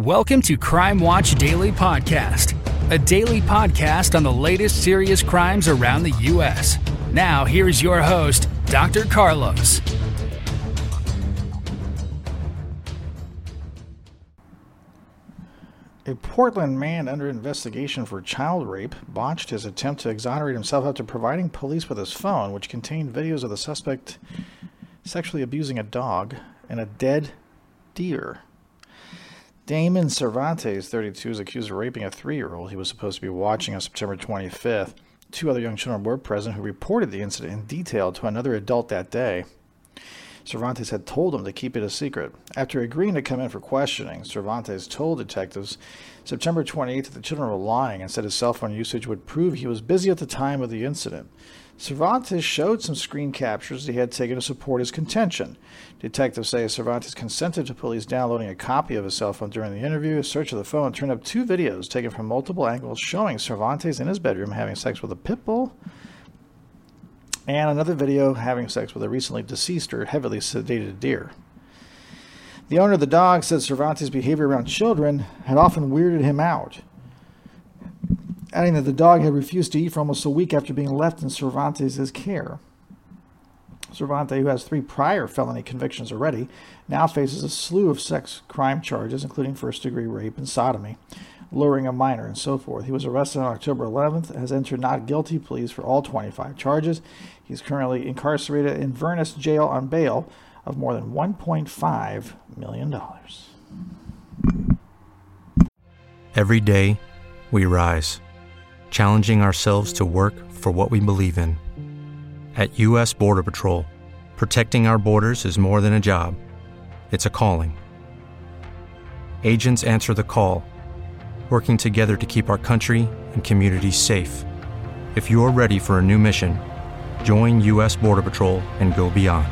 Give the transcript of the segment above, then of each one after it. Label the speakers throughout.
Speaker 1: Welcome to Crime Watch Daily Podcast, a daily podcast on the latest serious crimes around the U.S. Now, here's your host, Dr. Carlos.
Speaker 2: A Portland man under investigation for child rape botched his attempt to exonerate himself after providing police with his phone, which contained videos of the suspect sexually abusing a dog and a dead deer. Damon Cervantes, 32, is accused of raping a three year old he was supposed to be watching on September 25th. Two other young children were present who reported the incident in detail to another adult that day. Cervantes had told him to keep it a secret. After agreeing to come in for questioning, Cervantes told detectives September 28th that the children were lying and said his cell phone usage would prove he was busy at the time of the incident. Cervantes showed some screen captures he had taken to support his contention. Detectives say Cervantes consented to police downloading a copy of his cell phone during the interview. A search of the phone turned up two videos taken from multiple angles showing Cervantes in his bedroom having sex with a pit bull and another video having sex with a recently deceased or heavily sedated deer. The owner of the dog said Cervantes' behavior around children had often weirded him out, adding that the dog had refused to eat for almost a week after being left in Cervantes' care. Cervantes, who has three prior felony convictions already, now faces a slew of sex crime charges, including first degree rape and sodomy, luring a minor, and so forth. He was arrested on October 11th, has entered not guilty pleas for all 25 charges. He's currently incarcerated in Inverness Jail on bail of more than $1.5 million.
Speaker 3: Every day, we rise, challenging ourselves to work for what we believe in. At U.S. Border Patrol, protecting our borders is more than a job, it's a calling. Agents answer the call, working together to keep our country and communities safe. If you're ready for a new mission, join U.S. Border Patrol and go beyond.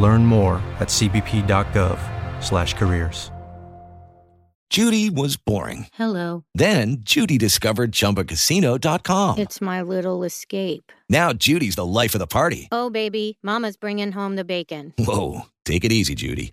Speaker 3: Learn more at cbp.gov/careers.
Speaker 4: Judy was boring.
Speaker 5: Hello.
Speaker 4: Then Judy discovered ChumbaCasino.com.
Speaker 5: It's my little escape.
Speaker 4: Now Judy's the life of the party.
Speaker 5: Oh, baby, Mama's bringing home the bacon.
Speaker 4: Whoa, take it easy, Judy.